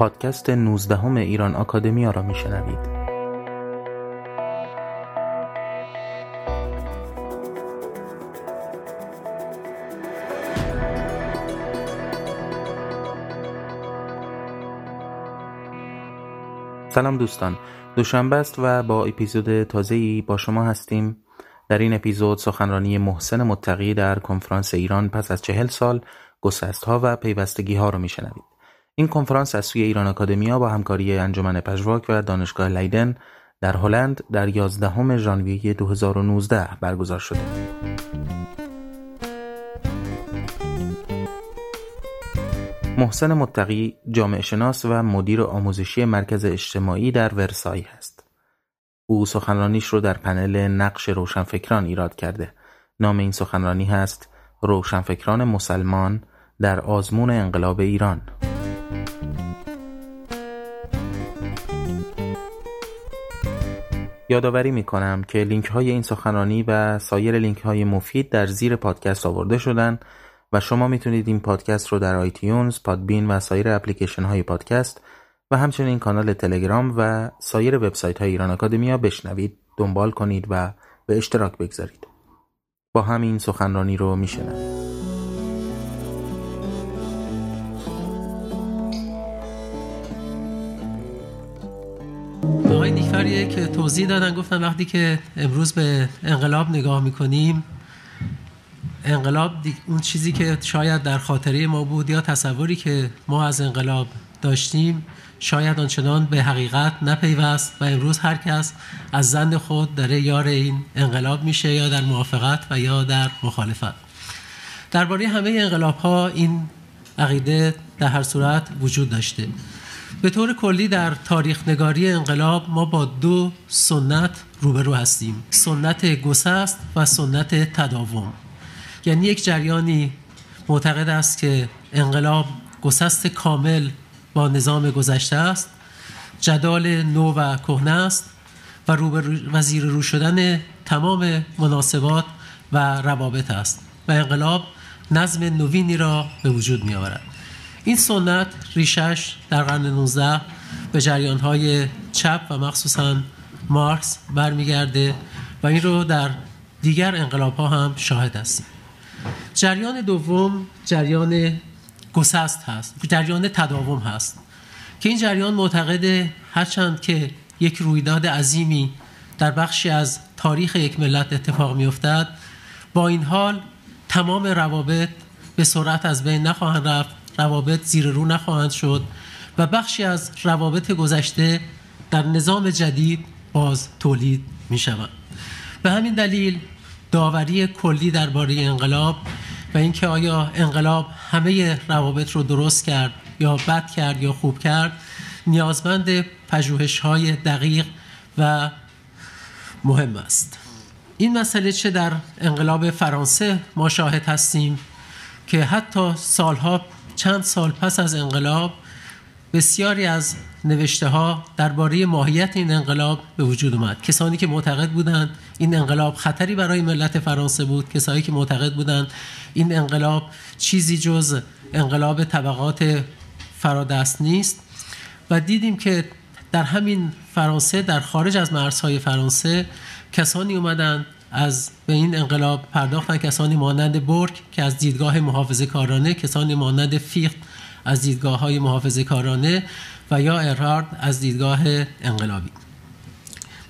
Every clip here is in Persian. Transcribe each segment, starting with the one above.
پادکست 19 ایران آکادمیا را میشنوید. سلام دوستان. دوشنبه است و با اپیزود تازه‌ای با شما هستیم. در این اپیزود سخنرانی محسن متقی در کنفرانس ایران پس از چهل سال گسست ها و پیوستگی ها را میشنوید. این کنفرانس از سوی ایران آکادمیا با همکاری انجمن پژواک و دانشگاه لیدن در هلند در 11 ژانویه 2019 برگزار شده محسن متقی جامعه شناس و مدیر آموزشی مرکز اجتماعی در ورسای است. او سخنرانیش رو در پنل نقش روشنفکران ایراد کرده. نام این سخنرانی هست روشنفکران مسلمان در آزمون انقلاب ایران. یادآوری می کنم که لینک های این سخنرانی و سایر لینک های مفید در زیر پادکست آورده شدن و شما می‌تونید این پادکست رو در iTunes، Podbean و سایر اپلیکیشن های پادکست و همچنین کانال تلگرام و سایر وبسایت های ایران آکادمیا بشنوید، دنبال کنید و به اشتراک بگذارید. با همین سخنرانی رو میشنوید. نیکفریه که توضیح دادن. گفتن وقتی که امروز به انقلاب نگاه می‌کنیم انقلاب اون چیزی که شاید در خاطره ما بود یا تصوری که ما از انقلاب داشتیم شاید آنچنان به حقیقت نپیوست و امروز هر کس از زند خود داره یار این انقلاب میشه یا در موافقت و یا در مخالفت. درباره همه انقلاب ها این عقیده در هر صورت وجود داشته. به طور کلی در تاریخ نگاری انقلاب ما با دو سنت روبرو هستیم. سنت گسست و سنت تداوم. یعنی یک جریانی معتقد است که انقلاب گسست کامل با نظام گذشته است جدال نو و کهنه است و وزیر رو شدن تمام مناسبات و روابط است و انقلاب نظم نوینی را به وجود می آورد این سنت ریشش در قرن 19 به جریانهای چپ و مخصوصا مارکس برمیگرده و این رو در دیگر انقلاب ها هم شاهد هستیم. جریان دوم جریان گسست هست جریان تداوم هست که این جریان معتقد هرچند که یک رویداد عظیمی در بخشی از تاریخ یک ملت اتفاق می افتد با این حال تمام روابط به سرعت از بین نخواهند رفت روابط زیر رو نخواهند شد و بخشی از روابط گذشته در نظام جدید باز تولید می شوند به همین دلیل داوری کلی درباره انقلاب و اینکه آیا انقلاب همه روابط رو درست کرد یا بد کرد یا خوب کرد نیازمند پژوهش های دقیق و مهم است. این مسئله چه در انقلاب فرانسه ما شاهد هستیم که حتی سالها چند سال پس از انقلاب بسیاری از نوشته ها درباره ماهیت این انقلاب به وجود اومد. کسانی که معتقد بودند این انقلاب خطری برای ملت فرانسه بود کسانی که معتقد بودند این انقلاب چیزی جز انقلاب طبقات فرادست نیست و دیدیم که در همین فرانسه در خارج از مرزهای فرانسه کسانی اومدند از به این انقلاب پرداختن کسانی مانند برک که از دیدگاه محافظه کارانه کسانی مانند فیخت از دیدگاه های محافظه کارانه و یا ارهارد از دیدگاه انقلابی.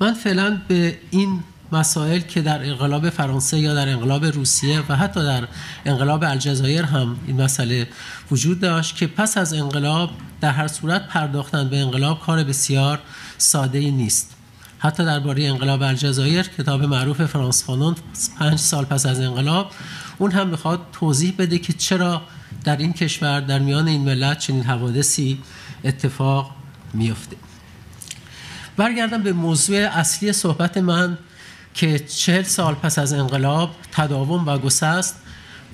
من فعلا به این مسائل که در انقلاب فرانسه یا در انقلاب روسیه و حتی در انقلاب الجزایر هم این مسئله وجود داشت که پس از انقلاب در هر صورت پرداختن به انقلاب کار بسیار ساده نیست. حتی درباره انقلاب الجزایر کتاب معروف فرانس فانون پنج سال پس از انقلاب اون هم می‌خواد توضیح بده که چرا در این کشور در میان این ملت چنین حوادثی اتفاق میفته برگردم به موضوع اصلی صحبت من که چهل سال پس از انقلاب تداوم و گسست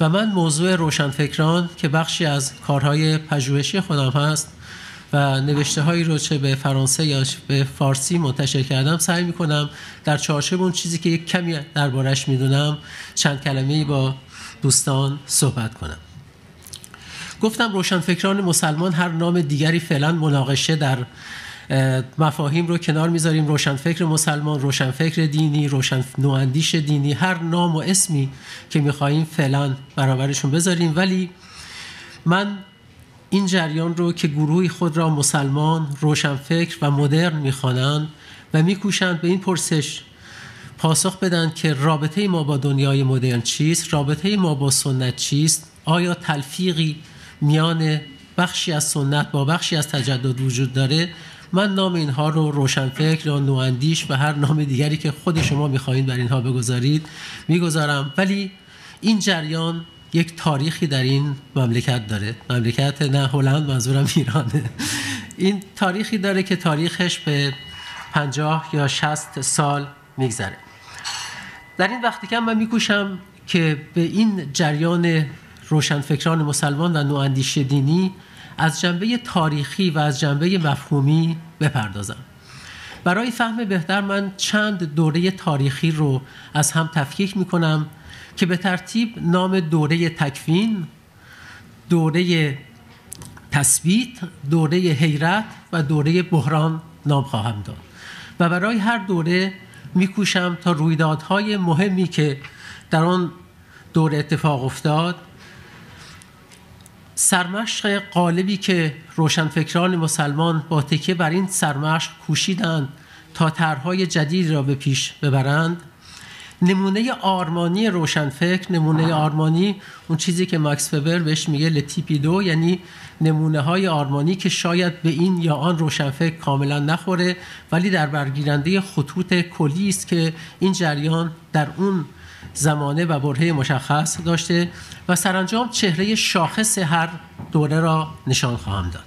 و من موضوع روشنفکران که بخشی از کارهای پژوهشی خودم هست نوشته هایی رو چه به فرانسه یا به فارسی منتشر کردم سعی می‌کنم در چارچوب اون چیزی که یک کمی دربارش می‌دونم چند کلمه با دوستان صحبت کنم. گفتم روشنفکران مسلمان هر نام دیگری فعلا مناقشه در مفاهیم رو کنار می‌ذاریم. روشنفکر مسلمان روشنفکر دینی روشن نواندیش دینی هر نام و اسمی که می‌خواهیم فعلا برابرشون بذاریم. ولی من این جریان رو که گروهی خود را مسلمان روشنفکر و مدرن می‌خوانند و میکوشند به این پرسش پاسخ بدن که رابطه ما با دنیای مدرن چیست رابطه ما با سنت چیست آیا تلفیقی میان بخشی از سنت با بخشی از تجدد وجود داره؟ من نام اینها رو روشنفکر یا نواندیش و هر نام دیگری که خود شما می‌خواهید بر اینها بگذارید می‌گذارم. ولی این جریان یک تاریخی در این مملکت داره. مملکت نه هلند منظورم ایرانه این تاریخی داره که تاریخش به پنجاه یا شست سال میگذره. در این وقتی که من میکوشم که به این جریان روشنفکران مسلمان و نواندیش دینی از جنبه تاریخی و از جنبه مفهومی بپردازم. برای فهم بهتر من چند دوره تاریخی رو از هم تفکیک می‌کنم که به ترتیب نام دوره تکوین دوره تثبیت دوره حیرت و دوره بحران نام خواهم داد. و برای هر دوره میکوشم تا رویدادهای مهمی که در آن دوره اتفاق افتاد سرمشق قالبی که روشنفکران مسلمان با تکیه بر این سرمشق کوشیدند تا طرحهای جدید را به پیش ببرند نمونه آرمانی روشنفکر نمونه آرمانی اون چیزی که ماکس فبر بهش میگه لتیپی دو یعنی نمونه های آرمانی که شاید به این یا آن روشنفکر کاملا نخوره ولی در برگیرنده خطوط کلی است که این جریان در اون زمانه و برهه مشخص داشته و سرانجام چهره شاخص هر دوره را نشان خواهم داد.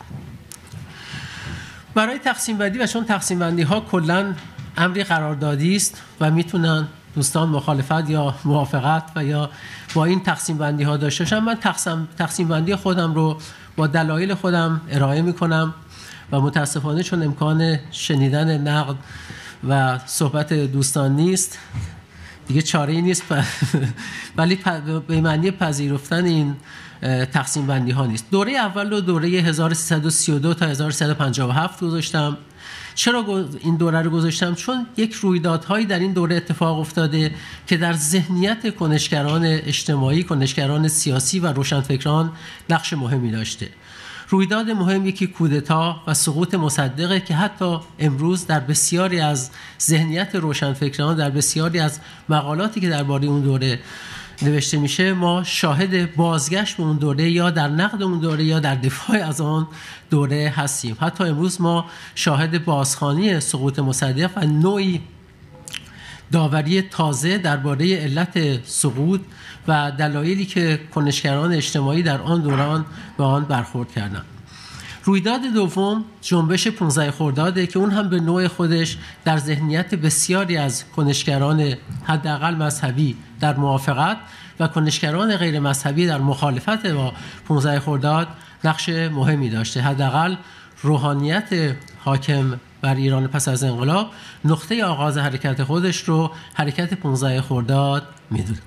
برای تقسیم بندی و چون تقسیم بندی ها کلا امری قراردادی است و می‌تونن دوستان مخالفت یا موافقت و یا با این تقسیم بندی ها داشته باشم. من تقسیم, تقسیم بندی خودم رو با دلایل خودم ارائه می کنم و متاسفانه چون امکان شنیدن نقد و صحبت دوستان نیست دیگه چاره ای نیست. ولی به معنی پذیرفتن این تقسیم بندی ها نیست. دوره اول رو دوره 1332 تا 1357 گذاشتم. چرا این دوره رو گذاشتم؟ چون یک رویدادهایی در این دوره اتفاق افتاده که در ذهنیت کنشگران اجتماعی کنشگران سیاسی و روشنفکران نقش مهمی داشته. رویداد مهمی که کودتا و سقوط مصدقه که حتی امروز در بسیاری از ذهنیت روشنفکران در بسیاری از مقالاتی که درباره اون دوره نوشته میشه ما شاهد بازگشت به اون دوره یا در نقد اون دوره یا در دفاع از آن دوره هستیم. حتی امروز ما شاهد بازخانی سقوط مصدق و نوعی داوری تازه درباره علت سقوط و دلایلی که کنشگران اجتماعی در آن دوران به آن برخورد کردند. رویداد دوم جنبش 15 خرداده که اون هم به نوع خودش در ذهنیت بسیاری از کنشگران حداقل مذهبی در موافقت و کنشگران غیر مذهبی در مخالفت با 15 خرداد نقش مهمی داشته. حداقل روحانیت حاکم بر ایران پس از انقلاب نقطه آغاز حرکت خودش رو حرکت 15 خرداد میدود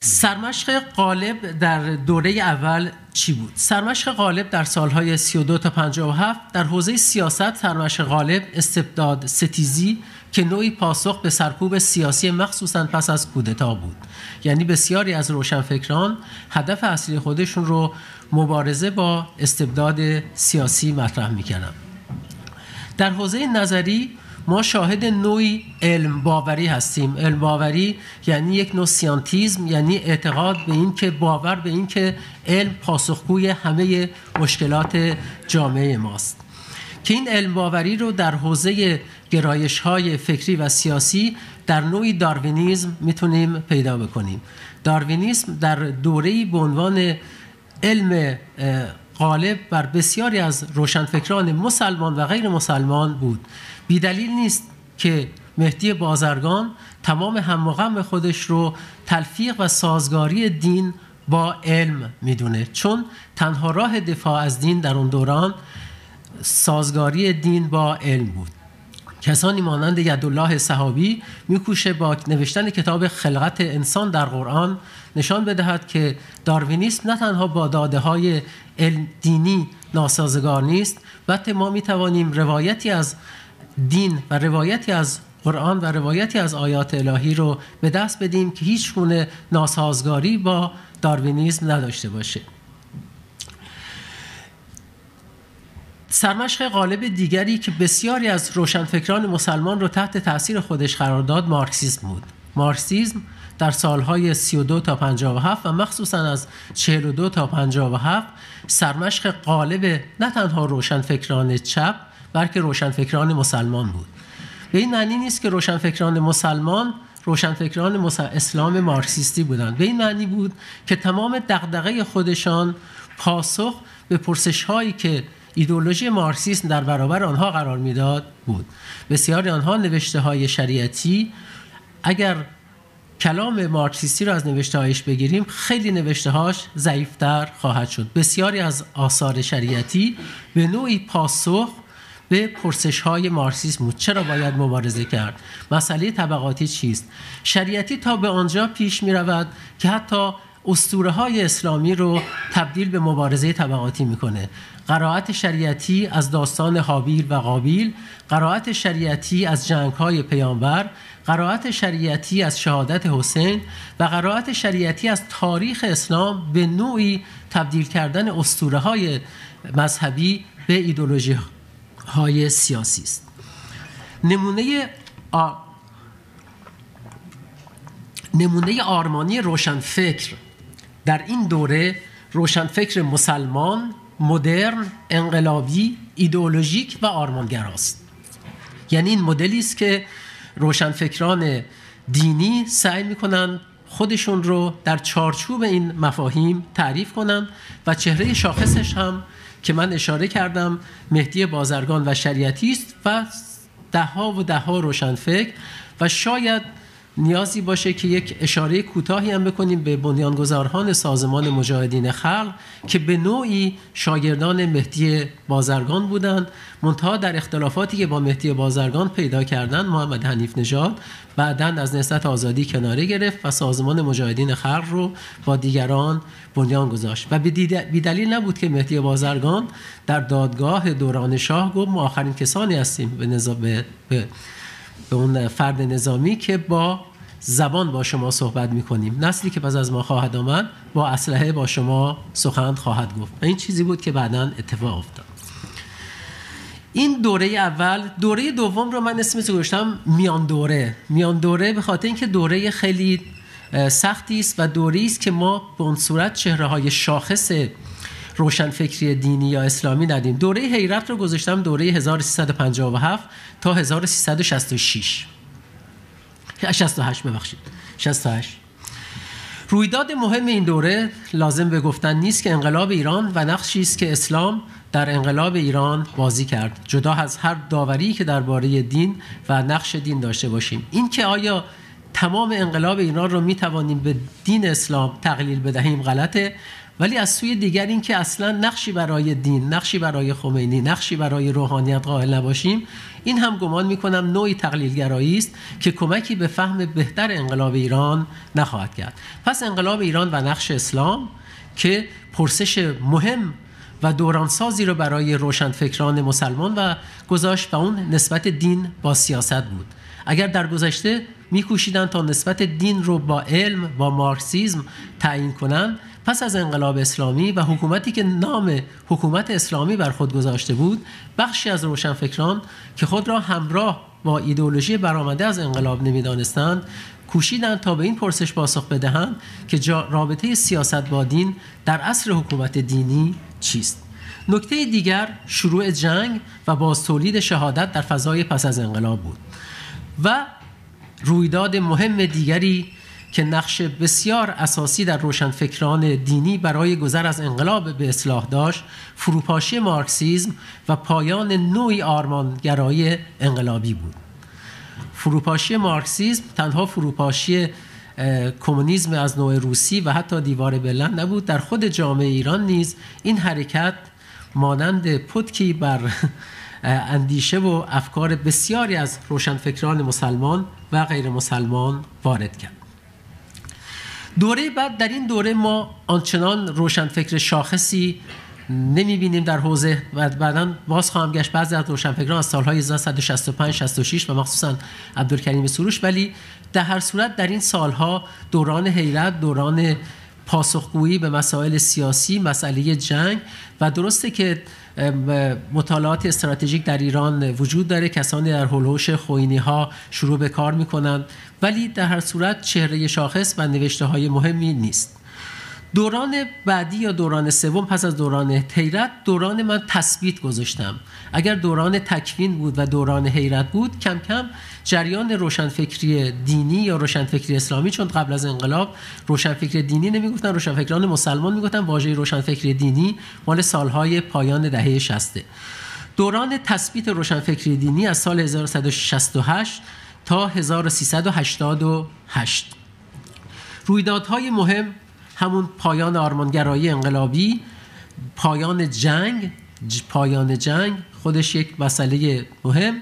سرمشق غالب در دوره اول چی بود؟ سرمشق غالب در سالهای 32 تا 57 در حوزه سیاست سرمشق غالب استبداد ستیزی که نوعی پاسخ به سرکوب سیاسی مخصوصا پس از کودتا بود یعنی بسیاری از روشنفکران هدف اصلی خودشون رو مبارزه با استبداد سیاسی مطرح می‌کنن در حوزه نظری ما شاهد نوعی علم باوری هستیم. علم باوری یعنی یک نوع سیانتیزم یعنی اعتقاد به این که باور به این که علم پاسخگوی همه مشکلات جامعه ماست. که این علم باوری رو در حوزه گرایش های فکری و سیاسی در نوعی داروینیزم می‌تونیم پیدا بکنیم. داروینیزم در دوره به عنوان علم غالب بر بسیاری از روشنفکران مسلمان و غیر مسلمان بود. بیدلیل نیست که مهدی بازرگان تمام هم خودش رو تلفیق و سازگاری دین با علم می‌دونه. چون تنها راه دفاع از دین در اون دوران سازگاری دین با علم بود. کسانی مانند یدالله صحابی میکوشه با نوشتن کتاب خلقت انسان در قرآن نشان بدهد که داروینیسم نه تنها با داده های دینی ناسازگار نیست بلکه ما می‌توانیم روایتی از دین و روایتی از قرآن و روایتی از آیات الهی رو به دست بدیم که هیچ گونه ناسازگاری با داروینیسم نداشته باشه. سرمشق غالب دیگری که بسیاری از روشنفکران مسلمان رو تحت تاثیر خودش قرار داد مارکسیسم بود. مارکسیسم در سالهای 32 تا 57 و مخصوصا از 42 تا 57 سرمشق غالب نه تنها روشنفکران چپ بلکه روشنفکران مسلمان بود. به این معنی نیست که روشنفکران مسلمان روشنفکران اسلام مارکسیستی بودند. به این معنی بود که تمام دغدغه خودشان پاسخ به پرسش هایی که ایدولوژی مارکسیسم در برابر آنها قرار می‌داد بود. بسیاری آنها نوشته های شریعتی اگر کلام مارکسیستی رو از نوشته هایش بگیریم خیلی نوشته هاش ضعیفتر خواهد شد. بسیاری از آثار شریعتی به نوعی پاسخ به پرسش های مارکسیسم چرا باید مبارزه کرد؟ مسئله طبقاتی چیست؟ شریعتی تا به آنجا پیش می رود که حتی اسطوره های اسلامی رو تبدیل به مبارزه طبقاتی می‌کنه. قرائت شریعتی از داستان حابیل و قابیل قرائت شریعتی از جنگ های پیامبر قرائت شریعتی از شهادت حسین و قرائت شریعتی از تاریخ اسلام به نوعی تبدیل کردن اسطوره های مذهبی به ایدولوژی های سیاسی است. نمونه آ... نمونه آرمانی روشنفکر در این دوره روشنفکر مسلمان مدرن انقلابی ایدئولوژیک و آرمانگراست یعنی این مدلی است که روشنفکران دینی سعی می‌کنن خودشون رو در چارچوب این مفاهیم تعریف کنن و چهره شاخصش هم که من اشاره کردم مهدی بازرگان و شریعتی است و دهها و دهها روشنفکر و شاید نیازی باشه که یک اشاره کوتاهی هم بکنیم به بنیانگذاران سازمان مجاهدین خلق که به نوعی شاگردان مهدی بازرگان بودند. منتها در اختلافاتی که با مهدی بازرگان پیدا کردن محمد حنیف نژاد بعدا از نسبت آزادی کناره گرفت و سازمان مجاهدین خلق رو با دیگران بنیان گذاشت. و بی دلیل نبود که مهدی بازرگان در دادگاه دوران شاه گفت ما آخرین کسانی هستیم به, به, به اون فرد نظامی که با زبان با شما صحبت می‌کنیم. نسلی که پس از ما خواهد آمد با اسلحه با شما سخن خواهد گفت. این چیزی بود که بعدا اتفاق افتاد. این دوره اول دوره دوم رو من اسمش گذاشتم میان دوره. میان دوره به خاطر اینکه دوره خیلی سختی است و دوره است که ما به اون صورت چهره های شاخص روشنفکری دینی یا اسلامی ندیم. دوره حیرت رو گذاشتم دوره 1357 تا 1366 68 ببخشید. 68 رویداد مهم این دوره لازم به گفتن نیست که انقلاب ایران و نقشی است که اسلام در انقلاب ایران بازی کرد. جدا از هر داوری که درباره دین و نقش دین داشته باشیم. این که آیا تمام انقلاب ایران رو می توانیم به دین اسلام تقلیل بدهیم غلطه. ولی از سوی دیگر این که اصلا نقشی برای دین نقشی برای خمینی نقشی برای روحانیت قائل نباشیم این هم گمان می‌کنم نوعی تقلیلگرایی است که کمکی به فهم بهتر انقلاب ایران نخواهد کرد. پس انقلاب ایران و نقش اسلام که پرسش مهم و دورانسازی رو برای روشنفکران مسلمان و گذاشت و اون نسبت دین با سیاست بود. اگر در گذشته میکوشیدن تا نسبت دین رو با علم با مارکسیزم تعیین کنند پس از انقلاب اسلامی و حکومتی که نام حکومت اسلامی بر خود گذاشته بود بخشی از روشنفکران که خود را همراه با ایدئولوژی برآمده از انقلاب نمی‌دانستند کوشیدند تا به این پرسش پاسخ بدهند که رابطه سیاست با دین در عصر حکومت دینی چیست. نکته دیگر شروع جنگ و باز تولید شهادت در فضای پس از انقلاب بود. و رویداد مهم دیگری که نقش بسیار اساسی در روشنفکران دینی برای گذر از انقلاب به اصلاح داشت فروپاشی مارکسیزم و پایان نوعی آرمانگرایی انقلابی بود. فروپاشی مارکسیزم تنها فروپاشی کمونیسم از نوع روسی و حتی دیوار برلن نبود در خود جامعه ایران نیز این حرکت مانند پتکی بر اندیشه و افکار بسیاری از روشنفکران مسلمان و غیر مسلمان وارد کرد. دوره بعد در این دوره ما آنچنان روشنفکر شاخصی نمی‌بینیم در حوزه و بعدا باز خواهم گشت بعضی از روشنفکران از سالهای 1965 66 و مخصوصا عبدالکریم سروش ولی در هر صورت در این سالها دوران حیرت دوران پاسخگویی به مسائل سیاسی مسئله جنگ و درسته که مطالعات استراتژیک در ایران وجود داره. کسانی در هلوش خوینی ها شروع به کار می‌کنند ولی در هر صورت چهره شاخص و نوشته های مهمی نیست. دوران بعدی یا دوران سوم پس از دوران حیرت دوران من تثبیت گذاشتم. اگر دوران تکوین بود و دوران حیرت بود کم کم جریان روشنفکری دینی یا روشنفکری اسلامی چون قبل از انقلاب روشنفکری دینی نمی‌گفتن روشنفکران مسلمان می‌گفتن واژه روشنفکری دینی مال سالهای پایان دهه 60 دوران تثبیت روشنفکری دینی از سال 1168 تا 1388 رویدادهای مهم همون پایان آرمانگرایی انقلابی پایان جنگ پایان جنگ خودش یک مسئله مهم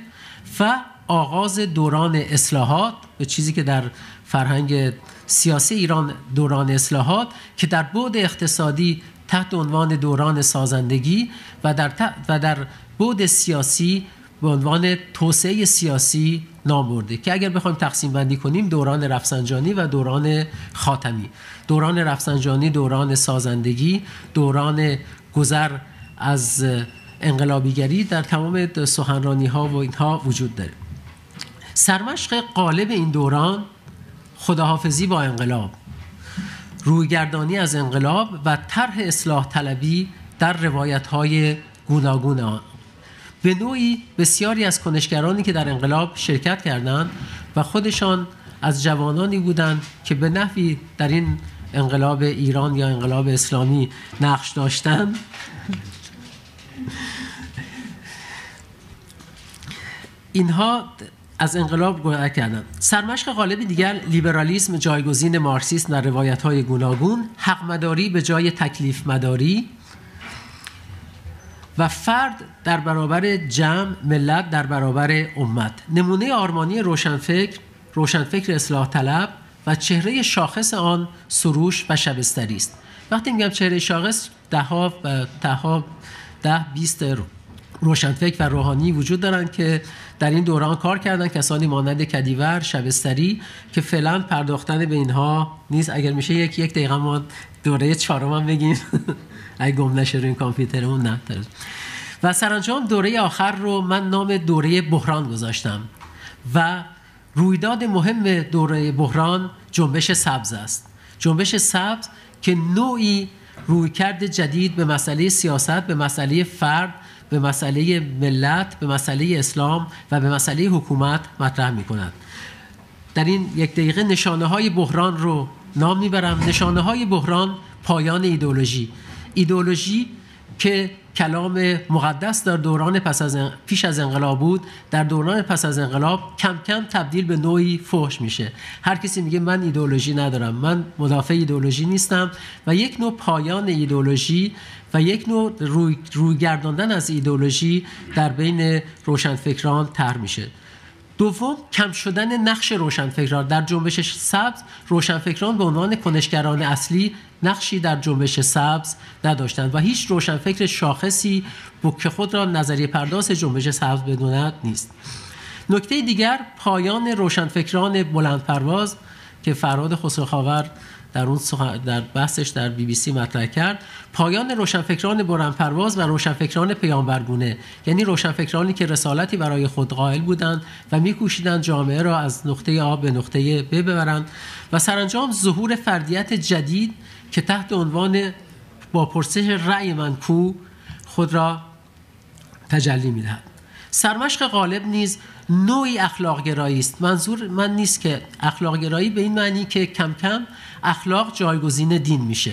و آغاز دوران اصلاحات به چیزی که در فرهنگ سیاسی ایران دوران اصلاحات که در بود اقتصادی تحت عنوان دوران سازندگی و در, و در بود سیاسی به عنوان توسعه سیاسی نام برده که اگر بخوایم تقسیم بندی کنیم دوران رفسنجانی و دوران خاتمی. دوران رفسنجانی دوران سازندگی دوران گذر از انقلابیگری در تمام سخنرانی ها و اینها وجود داره. سرمشق قالب این دوران خداحافظی با انقلاب رویگردانی از انقلاب و طرح اصلاح طلبی در روایت های گوناگون به نوعی بسیاری از کنشگرانی که در انقلاب شرکت کردند و خودشان از جوانانی بودند که به نحوی در این انقلاب ایران یا انقلاب اسلامی نقش داشتند. اینها از انقلاب گویا کردن سرمشق غالب دیگر لیبرالیسم جایگزین مارکسیسم در روایت های گوناگون حق مداری به جای تکلیف مداری و فرد در برابر جمع ملت در برابر امت. نمونه آرمانی روشنفکر روشنفکر اصلاح طلب و چهره شاخص آن سروش و شبستری است. وقتی میگم چهره شاخص ده ها و ده ده بیست روشنفکر و روحانی وجود دارند که در این دوران کار کردن کسانی مانند کدیور شبستری که فعلا پرداختن به اینها نیست. اگر میشه یک یک دقیقه ما دوره چهارم هم بگیم. اگه گم نشه روی کامپیوترمون نه و سرانجام دوره آخر رو من نام دوره بحران گذاشتم و رویداد مهم دوره بحران جنبش سبز است. جنبش سبز که نوعی رویکرد جدید به مسئله سیاست به مسئله فرد به مسئله ملت به مسئله اسلام و به مسئله حکومت مطرح می کند در این یک دقیقه نشانه های بحران رو نام می‌برم. نشانه های بحران پایان ایدولوژی ایدولوژی که کلام مقدس در دوران پس از پیش از انقلاب بود در دوران پس از انقلاب کم کم تبدیل به نوعی فحش میشه. هر کسی میگه من ایدولوژی ندارم من مدافع ایدولوژی نیستم و یک نوع پایان ایدولوژی و یک نوع روی, روی گرداندن از ایدولوژی در بین روشنفکران تر میشه. دوم کم شدن نقش روشنفکران. در جنبش سبز روشنفکران به عنوان کنشگران اصلی نقشی در جنبش سبز نداشتند و هیچ روشنفکر شاخصی که خود را نظریه پرداز جنبش سبز بدوند نیست. نکته دیگر پایان روشنفکران بلند پرواز که فراد خسروخاور در اون در بحثش در بی بی سی مطرح کرد. پایان روشنفکران پرواز و روشنفکران پیامبرگونه. یعنی روشنفکرانی که رسالتی برای خود قائل بودند و میکوشیدند جامعه را از نقطه آ به نقطه ب ببرند و سرانجام ظهور فردیت جدید که تحت عنوان با پرسش رأی من کو خود را تجلی می‌دهد. سرمشق غالب نیز نوعی اخلاق گرایی است. منظور من نیست که اخلاق گرایی به این معنی که کم کم اخلاق جایگزین دین میشه.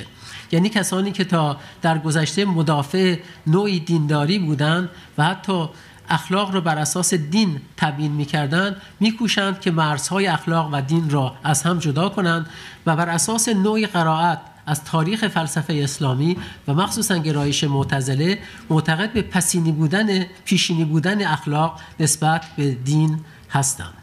یعنی کسانی که تا در گذشته مدافع نوعی دینداری بودند و حتی اخلاق را بر اساس دین تبیین می‌کردند میکوشند که مرزهای اخلاق و دین را از هم جدا کنند و بر اساس نوعی قرائت از تاریخ فلسفه اسلامی و مخصوصا گرایش معتزله معتقد به پسینی بودن پیشینی بودن اخلاق نسبت به دین هستند.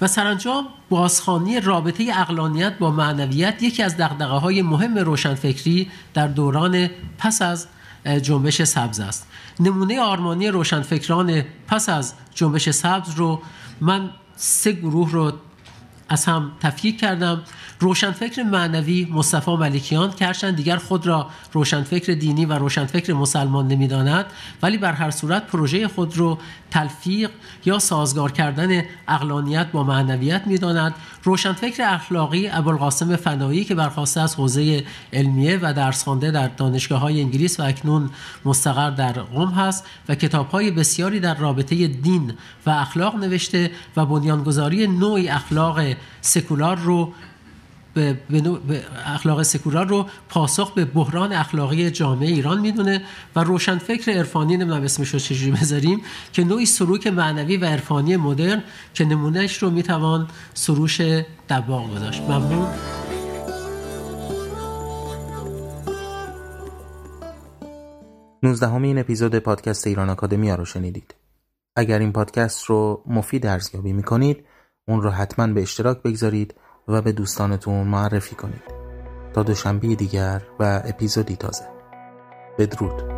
و سرانجام بازخانی رابطه اقلانیت با معنویت یکی از دقدقه های مهم روشنفکری در دوران پس از جنبش سبز است. نمونه آرمانی روشنفکران پس از جنبش سبز رو من سه گروه رو از هم تفکیک کردم. روشنفکر معنوی مصطفی ملکیان که دیگر خود را روشنفکر دینی و روشنفکر مسلمان نمی‌داند ولی بر هر صورت پروژه خود رو تلفیق یا سازگار کردن اقلانیت با معنویت می‌داند. روشنفکر اخلاقی ابوالقاسم فنایی که برخواسته از حوزه علمیه و درس خوانده در دانشگاه های انگلیس و اکنون مستقر در قم هست و کتاب های بسیاری در رابطه دین و اخلاق نوشته و بنیانگذاری نوعی اخلاق سکولار رو به, اخلاق سکولار رو پاسخ به بحران اخلاقی جامعه ایران می‌دونه و روشنفکر عرفانی نمی‌دونم اسمش رو چجوری بذاریم که نوعی سروک معنوی و عرفانی مدرن که نمونهش رو می‌توان سروش دباغ گذاشت. ممنون. نوزدهم این اپیزود پادکست ایران آکادمیا رو شنیدید. اگر این پادکست رو مفید ارزیابی می‌کنید اون رو حتما به اشتراک بگذارید و به دوستانتون معرفی کنید. تا دوشنبه دیگر و اپیزودی تازه. بدرود.